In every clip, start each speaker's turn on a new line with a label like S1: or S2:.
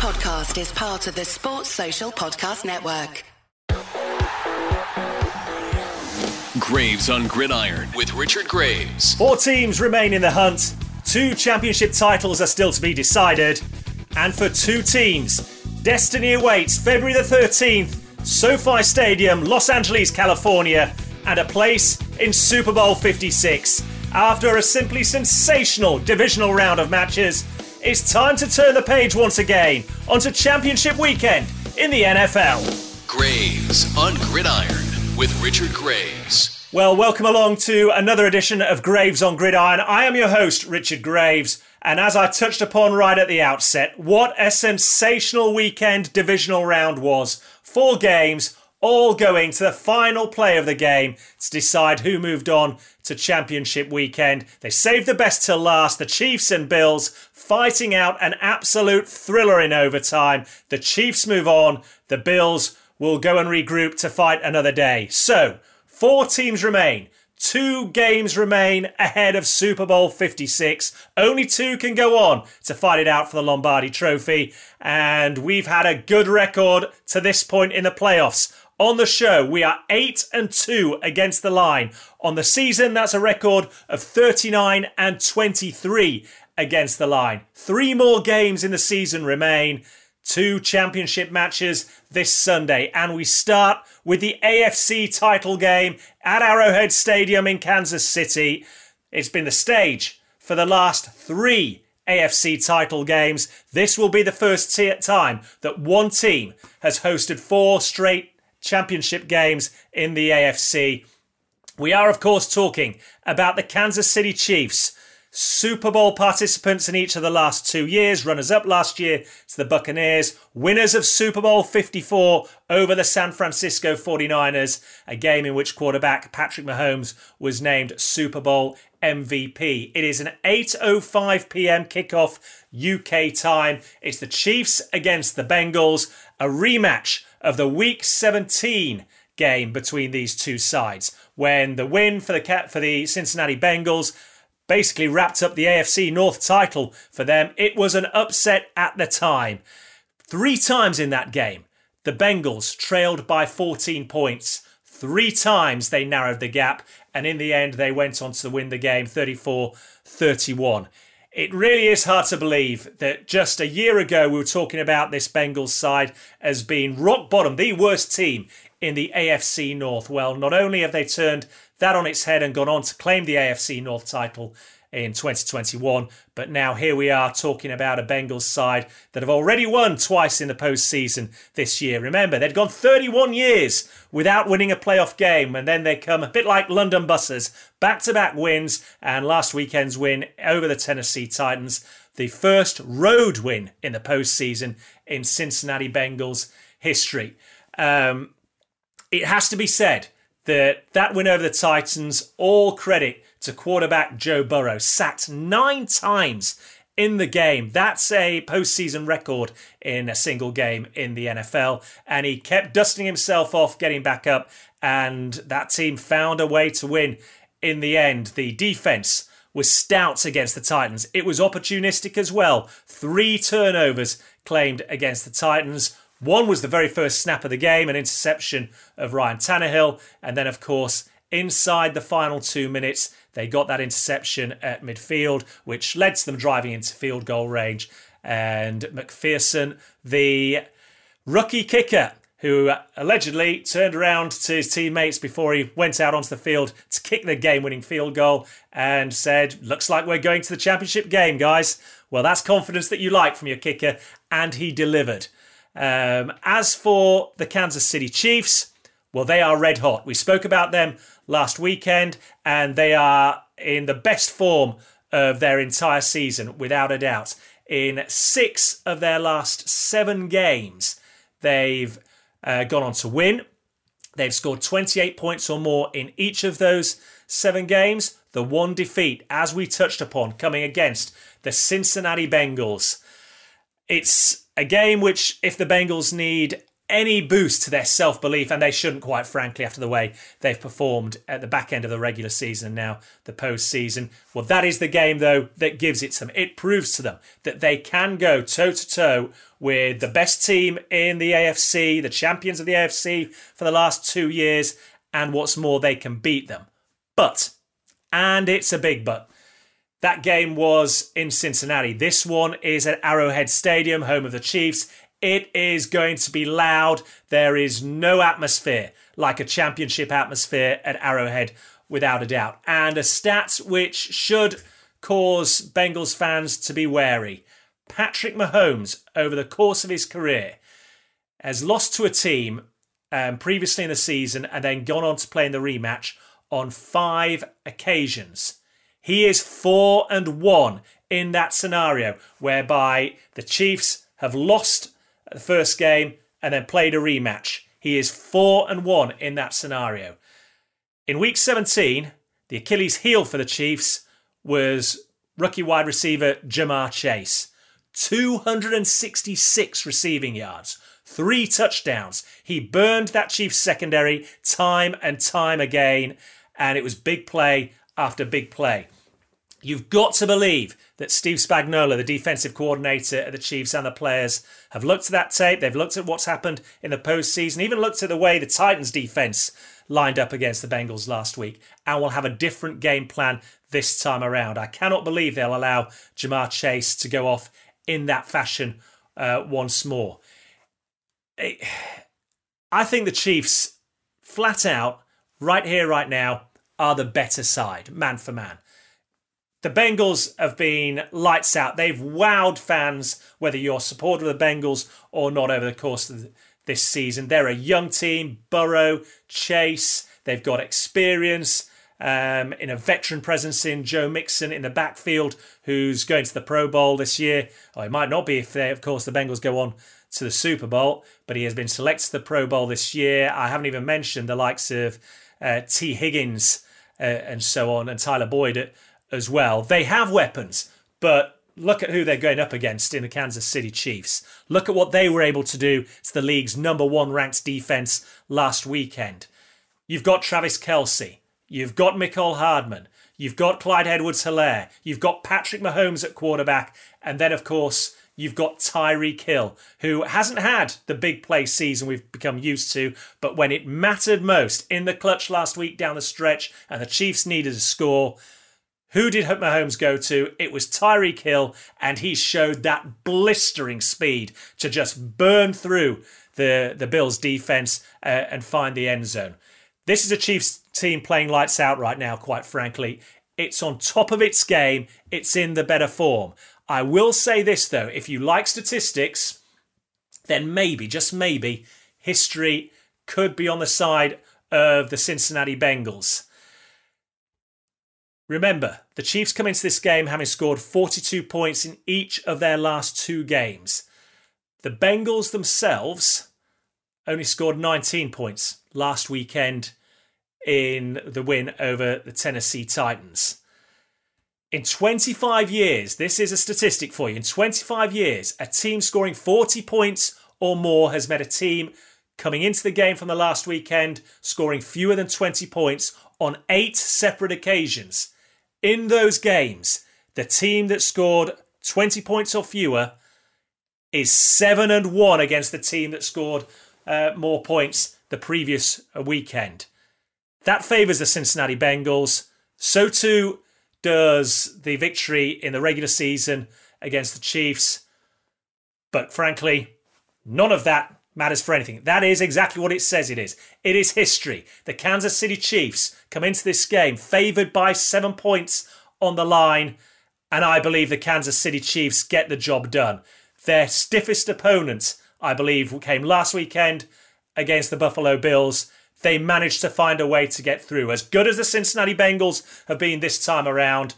S1: podcast is part of the Sports Social Podcast Network.
S2: Graves on Gridiron with Richard Graves.
S3: Four teams remain in the hunt. Two championship titles are still to be decided. And for two teams, destiny awaits February the 13th, SoFi Stadium, Los Angeles, California, and a place in Super Bowl 56. After a simply sensational divisional round of matches, it's time to turn the page once again onto championship weekend in the NFL.
S2: Graves on Gridiron with Richard Graves.
S3: Well, welcome along to another edition of Graves on Gridiron. I am your host, Richard Graves. And as I touched upon right at the outset, what a sensational weekend divisional round was. Four games, all going to the final play of the game to decide who moved on to championship weekend. They saved the best till last. The Chiefs and Bills fighting out an absolute thriller in overtime. The Chiefs move on. The Bills will go and regroup to fight another day. So, Four teams remain. Two games remain ahead of Super Bowl 56. Only two can go on to fight it out for the Lombardi Trophy. And we've had a good record to this point in the playoffs. On the show, we are 8 and 2 against the line. On the season, that's a record of 39 and 23 against the line. Three more games in the season remain. Two championship matches this Sunday. And we start with the AFC title game at Arrowhead Stadium in Kansas City. It's been the stage for the last three AFC title games. This will be the first t- time that one team has hosted four straight championship games in the AFC. We are, of course, talking about the Kansas City Chiefs Super Bowl participants in each of the last two years, runners up last year to the Buccaneers, winners of Super Bowl 54 over the San Francisco 49ers, a game in which quarterback Patrick Mahomes was named Super Bowl MVP. It is an 8:05 p.m. kickoff UK time. It's the Chiefs against the Bengals, a rematch of the week 17 game between these two sides when the win for the for the Cincinnati Bengals basically wrapped up the AFC North title for them. It was an upset at the time. Three times in that game, the Bengals trailed by 14 points. Three times they narrowed the gap, and in the end, they went on to win the game 34 31. It really is hard to believe that just a year ago we were talking about this Bengals side as being rock bottom, the worst team in the AFC North. Well, not only have they turned that on its head and gone on to claim the AFC North title in 2021. But now here we are talking about a Bengals side that have already won twice in the postseason this year. Remember, they'd gone 31 years without winning a playoff game, and then they come a bit like London buses, back to back wins, and last weekend's win over the Tennessee Titans, the first road win in the postseason in Cincinnati Bengals history. Um, it has to be said that that win over the Titans, all credit to quarterback Joe Burrow, sacked nine times in the game. That's a postseason record in a single game in the NFL. And he kept dusting himself off, getting back up, and that team found a way to win in the end. The defense was stout against the Titans. It was opportunistic as well. Three turnovers claimed against the Titans. One was the very first snap of the game, an interception of Ryan Tannehill. And then, of course, inside the final two minutes, they got that interception at midfield, which led to them driving into field goal range. And McPherson, the rookie kicker, who allegedly turned around to his teammates before he went out onto the field to kick the game winning field goal and said, Looks like we're going to the championship game, guys. Well, that's confidence that you like from your kicker, and he delivered. Um, as for the Kansas City Chiefs, well, they are red hot. We spoke about them last weekend, and they are in the best form of their entire season, without a doubt. In six of their last seven games, they've uh, gone on to win. They've scored 28 points or more in each of those seven games. The one defeat, as we touched upon, coming against the Cincinnati Bengals. It's a game which, if the Bengals need any boost to their self belief, and they shouldn't, quite frankly, after the way they've performed at the back end of the regular season and now the post-season. Well, that is the game, though, that gives it to them. It proves to them that they can go toe to toe with the best team in the AFC, the champions of the AFC for the last two years, and what's more, they can beat them. But, and it's a big but, that game was in Cincinnati. This one is at Arrowhead Stadium, home of the Chiefs. It is going to be loud. There is no atmosphere like a championship atmosphere at Arrowhead, without a doubt. And a stat which should cause Bengals fans to be wary. Patrick Mahomes, over the course of his career, has lost to a team um, previously in the season and then gone on to play in the rematch on five occasions. He is four and one in that scenario, whereby the Chiefs have lost the first game and then played a rematch. He is 4 and 1 in that scenario. In week 17, the Achilles heel for the Chiefs was rookie wide receiver Ja'Marr Chase. 266 receiving yards, three touchdowns. He burned that Chiefs secondary time and time again, and it was big play after big play. You've got to believe that Steve Spagnuolo, the defensive coordinator at the Chiefs and the players, have looked at that tape. They've looked at what's happened in the postseason, even looked at the way the Titans defense lined up against the Bengals last week, and will have a different game plan this time around. I cannot believe they'll allow Ja'Marr Chase to go off in that fashion uh, once more. I think the Chiefs, flat out, right here, right now, are the better side, man for man. The Bengals have been lights out. They've wowed fans, whether you're a supporter of the Bengals or not, over the course of this season. They're a young team. Burrow, Chase, they've got experience. Um, in a veteran presence in Joe Mixon in the backfield, who's going to the Pro Bowl this year. Oh, it might not be if, they, of course, the Bengals go on to the Super Bowl, but he has been selected to the Pro Bowl this year. I haven't even mentioned the likes of uh, Tee Higgins uh, and so on, and Tyler Boyd at, as well. They have weapons, but look at who they're going up against in the Kansas City Chiefs. Look at what they were able to do to the league's number one ranked defense last weekend. You've got Travis Kelce. You've got Mecole Hardman. You've got Clyde Edwards Helaire. You've got Patrick Mahomes at quarterback. And then, of course, you've got Tyreek Hill, who hasn't had the big play season we've become used to, but when it mattered most in the clutch last week down the stretch and the Chiefs needed a score, who did Mahomes go to? It was Tyreek Hill, and he showed that blistering speed to just burn through the, the Bills' defense uh, and find the end zone. This is a Chiefs team playing lights out right now, quite frankly. It's on top of its game, it's in the better form. I will say this, though if you like statistics, then maybe, just maybe, history could be on the side of the Cincinnati Bengals. Remember, the Chiefs come into this game having scored 42 points in each of their last two games. The Bengals themselves only scored 19 points last weekend in the win over the Tennessee Titans. In 25 years, this is a statistic for you. In 25 years, a team scoring 40 points or more has met a team coming into the game from the last weekend scoring fewer than 20 points on eight separate occasions. In those games, the team that scored 20 points or fewer is 7 and 1 against the team that scored uh, more points the previous weekend. That favours the Cincinnati Bengals. So too does the victory in the regular season against the Chiefs. But frankly, none of that matters for anything. That is exactly what it says it is. It is history. The Kansas City Chiefs come into this game favoured by seven points on the line, and I believe the Kansas City Chiefs get the job done. Their stiffest opponent, I believe, came last weekend against the Buffalo Bills. They managed to find a way to get through. As good as the Cincinnati Bengals have been this time around,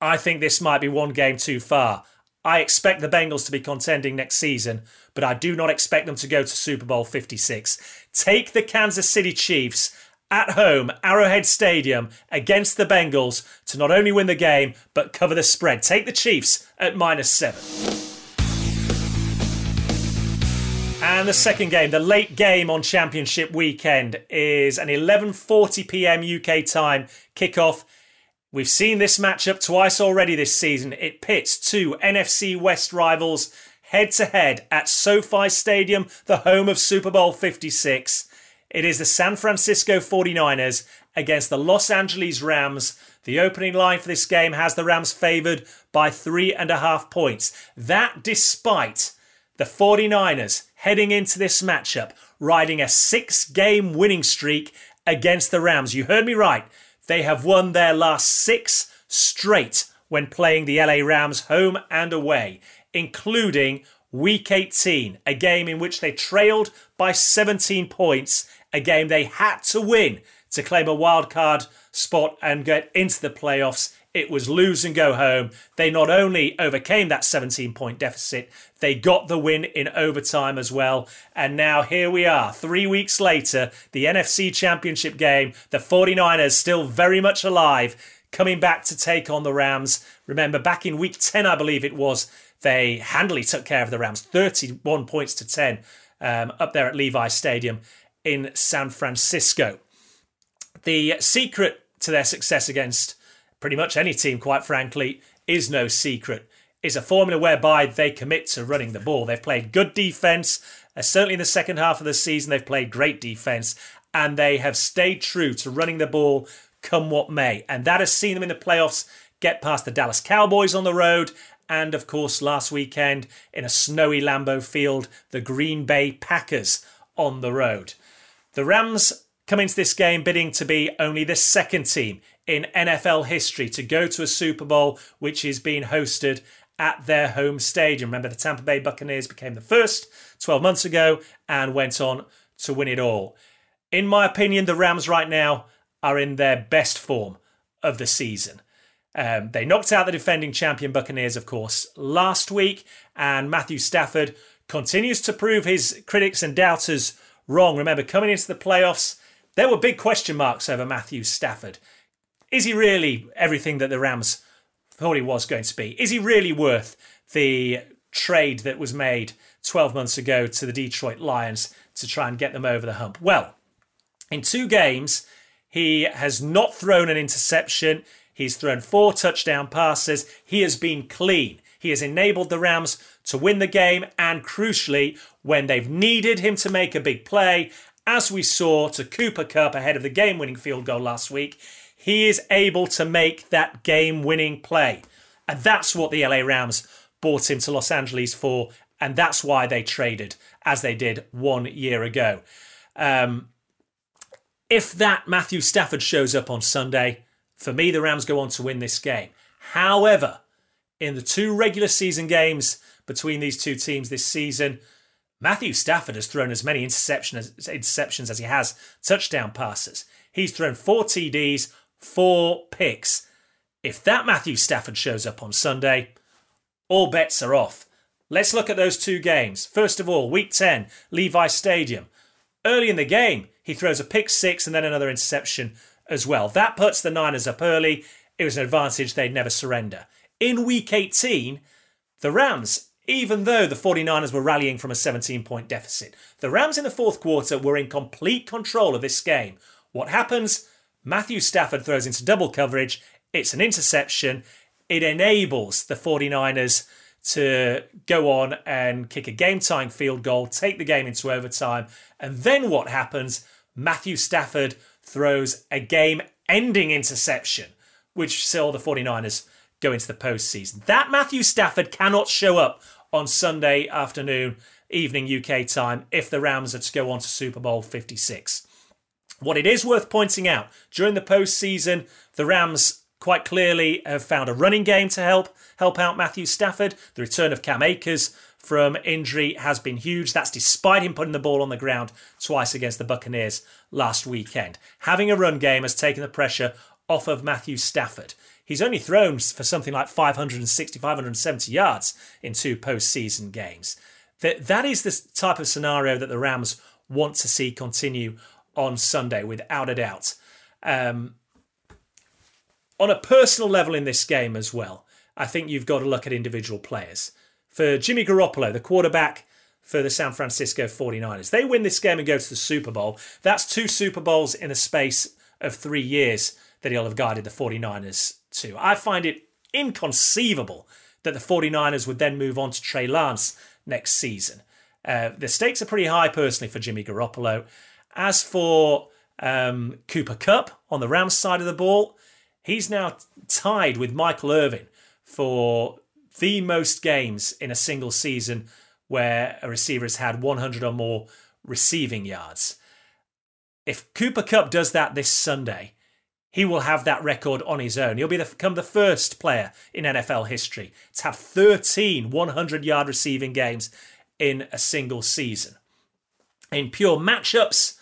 S3: I think this might be one game too far. I expect the Bengals to be contending next season, but I do not expect them to go to Super Bowl 56. Take the Kansas City Chiefs at home, Arrowhead Stadium, against the Bengals to not only win the game, but cover the spread. Take the Chiefs at minus seven. And the second game, the late game on Championship weekend, is an 11:40 p.m. UK time kickoff. We've seen this matchup twice already this season. It pits two NFC West rivals head to head at SoFi Stadium, the home of Super Bowl 56. It is the San Francisco 49ers against the Los Angeles Rams. The opening line for this game has the Rams favoured by three and a half points. That despite the 49ers heading into this matchup riding a six game winning streak against the Rams. You heard me right. They have won their last six straight when playing the LA Rams home and away, including Week 18, a game in which they trailed by 17 points, a game they had to win to claim a wild card spot and get into the playoffs. It was lose and go home. They not only overcame that 17 point deficit, they got the win in overtime as well. And now here we are, three weeks later, the NFC Championship game. The 49ers still very much alive, coming back to take on the Rams. Remember, back in week 10, I believe it was, they handily took care of the Rams, 31 points to 10 um, up there at Levi Stadium in San Francisco. The secret to their success against pretty much any team, quite frankly, is no secret. It's a formula whereby they commit to running the ball. They've played good defense. Uh, certainly in the second half of the season, they've played great defense, and they have stayed true to running the ball come what may. And that has seen them in the playoffs get past the Dallas Cowboys on the road. And of course, last weekend in a snowy Lambeau field, the Green Bay Packers on the road. The Rams come into this game bidding to be only the second team in NFL history to go to a Super Bowl which is being hosted at their home stadium. Remember, the Tampa Bay Buccaneers became the first 12 months ago and went on to win it all. In my opinion, the Rams right now are in their best form of the season. Um, they knocked out the defending champion Buccaneers, of course, last week, and Matthew Stafford continues to prove his critics and doubters wrong. Remember, coming into the playoffs, there were big question marks over Matthew Stafford. Is he really everything that the Rams thought he was going to be? Is he really worth the trade that was made 12 months ago to the Detroit Lions to try and get them over the hump? Well, in two games, he has not thrown an interception. He's thrown four touchdown passes. He has been clean. He has enabled the Rams to win the game, and crucially, when they've needed him to make a big play, as we saw to Cooper Kupp ahead of the game winning field goal last week, he is able to make that game winning play. And that's what the LA Rams bought him to Los Angeles for. And that's why they traded as they did one year ago. Um, if that Matthew Stafford shows up on Sunday, for me, the Rams go on to win this game. However, in the two regular season games between these two teams this season, Matthew Stafford has thrown as many interceptions, interceptions as he has touchdown passes. He's thrown four TDs, four picks. If that Matthew Stafford shows up on Sunday, all bets are off. Let's look at those two games. First of all, week 10, Levi Stadium. Early in the game, he throws a pick six and then another interception as well. That puts the Niners up early. It was an advantage they'd never surrender. In week 18, the Rams, even though the 49ers were rallying from a 17 point deficit, the Rams in the fourth quarter were in complete control of this game. What happens? Matthew Stafford throws into double coverage. It's an interception. It enables the 49ers to go on and kick a game tying field goal, take the game into overtime. And then what happens? Matthew Stafford throws a game ending interception, which saw the 49ers go into the postseason. That Matthew Stafford cannot show up on Sunday afternoon, evening UK time, if the Rams are to go on to Super Bowl 56. What it is worth pointing out during the postseason, the Rams quite clearly have found a running game to help help out Matthew Stafford. The return of Cam Akers from injury has been huge. That's despite him putting the ball on the ground twice against the Buccaneers last weekend. Having a run game has taken the pressure off of Matthew Stafford. He's only thrown for something like 560, 570 yards in two postseason games. That, that is the type of scenario that the Rams want to see continue on Sunday, without a doubt. Um, on a personal level in this game as well, I think you've got to look at individual players. For Jimmy Garoppolo, the quarterback for the San Francisco 49ers. They win this game and go to the Super Bowl. That's two Super Bowls in a space of three years that he'll have guided the 49ers to. I find it inconceivable that the 49ers would then move on to Trey Lance next season. Uh, the stakes are pretty high, personally, for Jimmy Garoppolo. As for um, Cooper Kupp on the Rams side of the ball, he's now tied with Michael Irvin for the most games in a single season where a receiver has had 100 or more receiving yards. If Cooper Kupp does that this Sunday, he will have that record on his own. He'll become the first player in NFL history to have 13 100 yard receiving games in a single season. In pure matchups,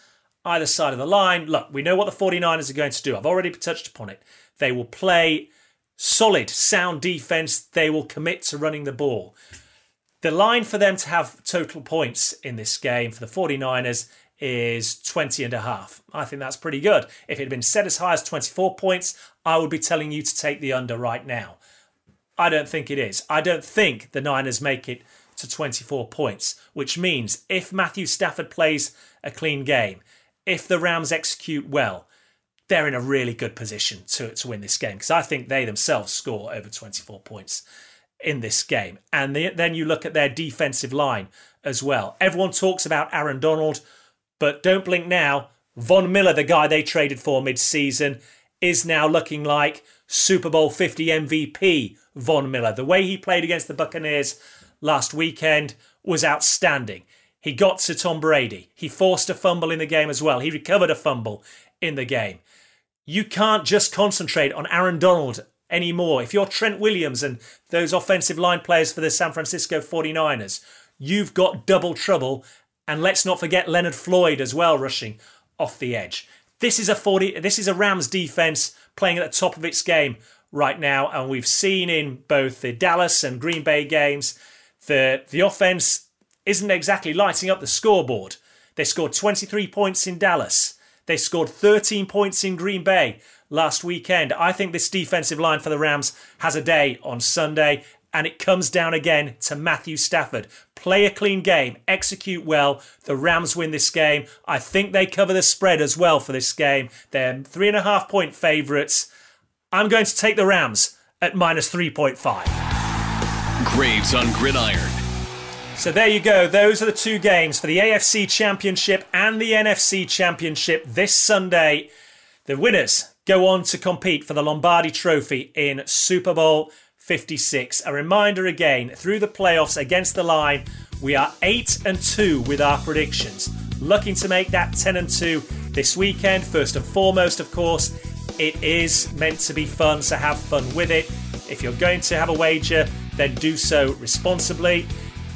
S3: either side of the line, look, we know what the 49ers are going to do. I've already touched upon it. They will play solid, sound defense. They will commit to running the ball. The line for them to have total points in this game for the 49ers is 20 and a half. I think that's pretty good. If it had been set as high as 24 points, I would be telling you to take the under right now. I don't think it is. I don't think the Niners make it to 24 points, which means if Matthew Stafford plays a clean game, if the Rams execute well, they're in a really good position to, to win this game because I think they themselves score over 24 points in this game. And the, then you look at their defensive line as well. Everyone talks about Aaron Donald, but don't blink now. Von Miller, the guy they traded for mid season, is now looking like Super Bowl 50 MVP Von Miller. The way he played against the Buccaneers last weekend was outstanding. He got to Tom Brady. He forced a fumble in the game as well. He recovered a fumble in the game. You can't just concentrate on Aaron Donald anymore. If you're Trent Williams and those offensive line players for the San Francisco 49ers, you've got double trouble. And let's not forget Leonard Floyd as well rushing off the edge. This is a 40 this is a Rams defense playing at the top of its game right now and we've seen in both the Dallas and Green Bay games that the offense isn't exactly lighting up the scoreboard. They scored 23 points in Dallas. They scored 13 points in Green Bay last weekend. I think this defensive line for the Rams has a day on Sunday, and it comes down again to Matthew Stafford. Play a clean game, execute well. The Rams win this game. I think they cover the spread as well for this game. They're three and a half point favourites. I'm going to take the Rams at minus 3.5.
S2: Graves on Gridiron.
S3: So there you go. Those are the two games for the AFC Championship and the NFC Championship this Sunday. The winners go on to compete for the Lombardi Trophy in Super Bowl 56. A reminder again, through the playoffs against the line, we are 8 and 2 with our predictions. Looking to make that 10 and 2 this weekend. First and foremost, of course, it is meant to be fun, so have fun with it. If you're going to have a wager, then do so responsibly.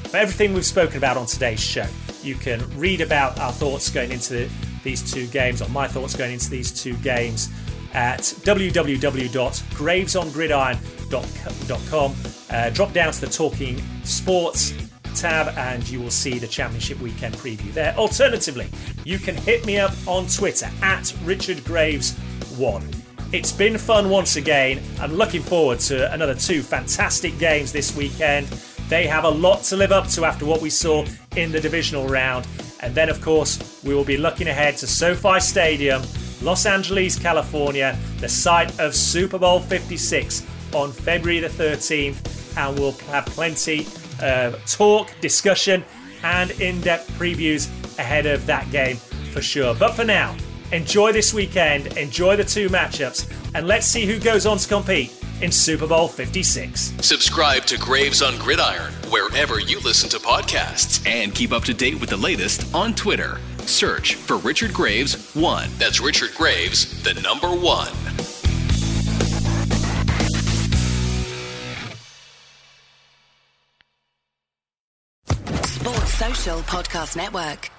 S3: For everything we've spoken about on today's show, you can read about our thoughts going into the, these two games, or my thoughts going into these two games at www.gravesongridiron.com. Uh, drop down to the Talking Sports tab and you will see the Championship Weekend preview there. Alternatively, you can hit me up on Twitter at Richard Graves1. It's been fun once again. I'm looking forward to another two fantastic games this weekend. They have a lot to live up to after what we saw in the divisional round. And then, of course, we will be looking ahead to SoFi Stadium Los Angeles, California, the site of Super Bowl 56 on February the 13th. And we'll have plenty of talk, discussion, and in depth previews ahead of that game for sure. But for now, enjoy this weekend, enjoy the two matchups, and let's see who goes on to compete in Super Bowl 56.
S2: Subscribe to Graves on Gridiron wherever you listen to podcasts and keep up to date with the latest on Twitter. Search for Richard Graves 1. That's Richard Graves, the number 1.
S1: Sports Social Podcast Network.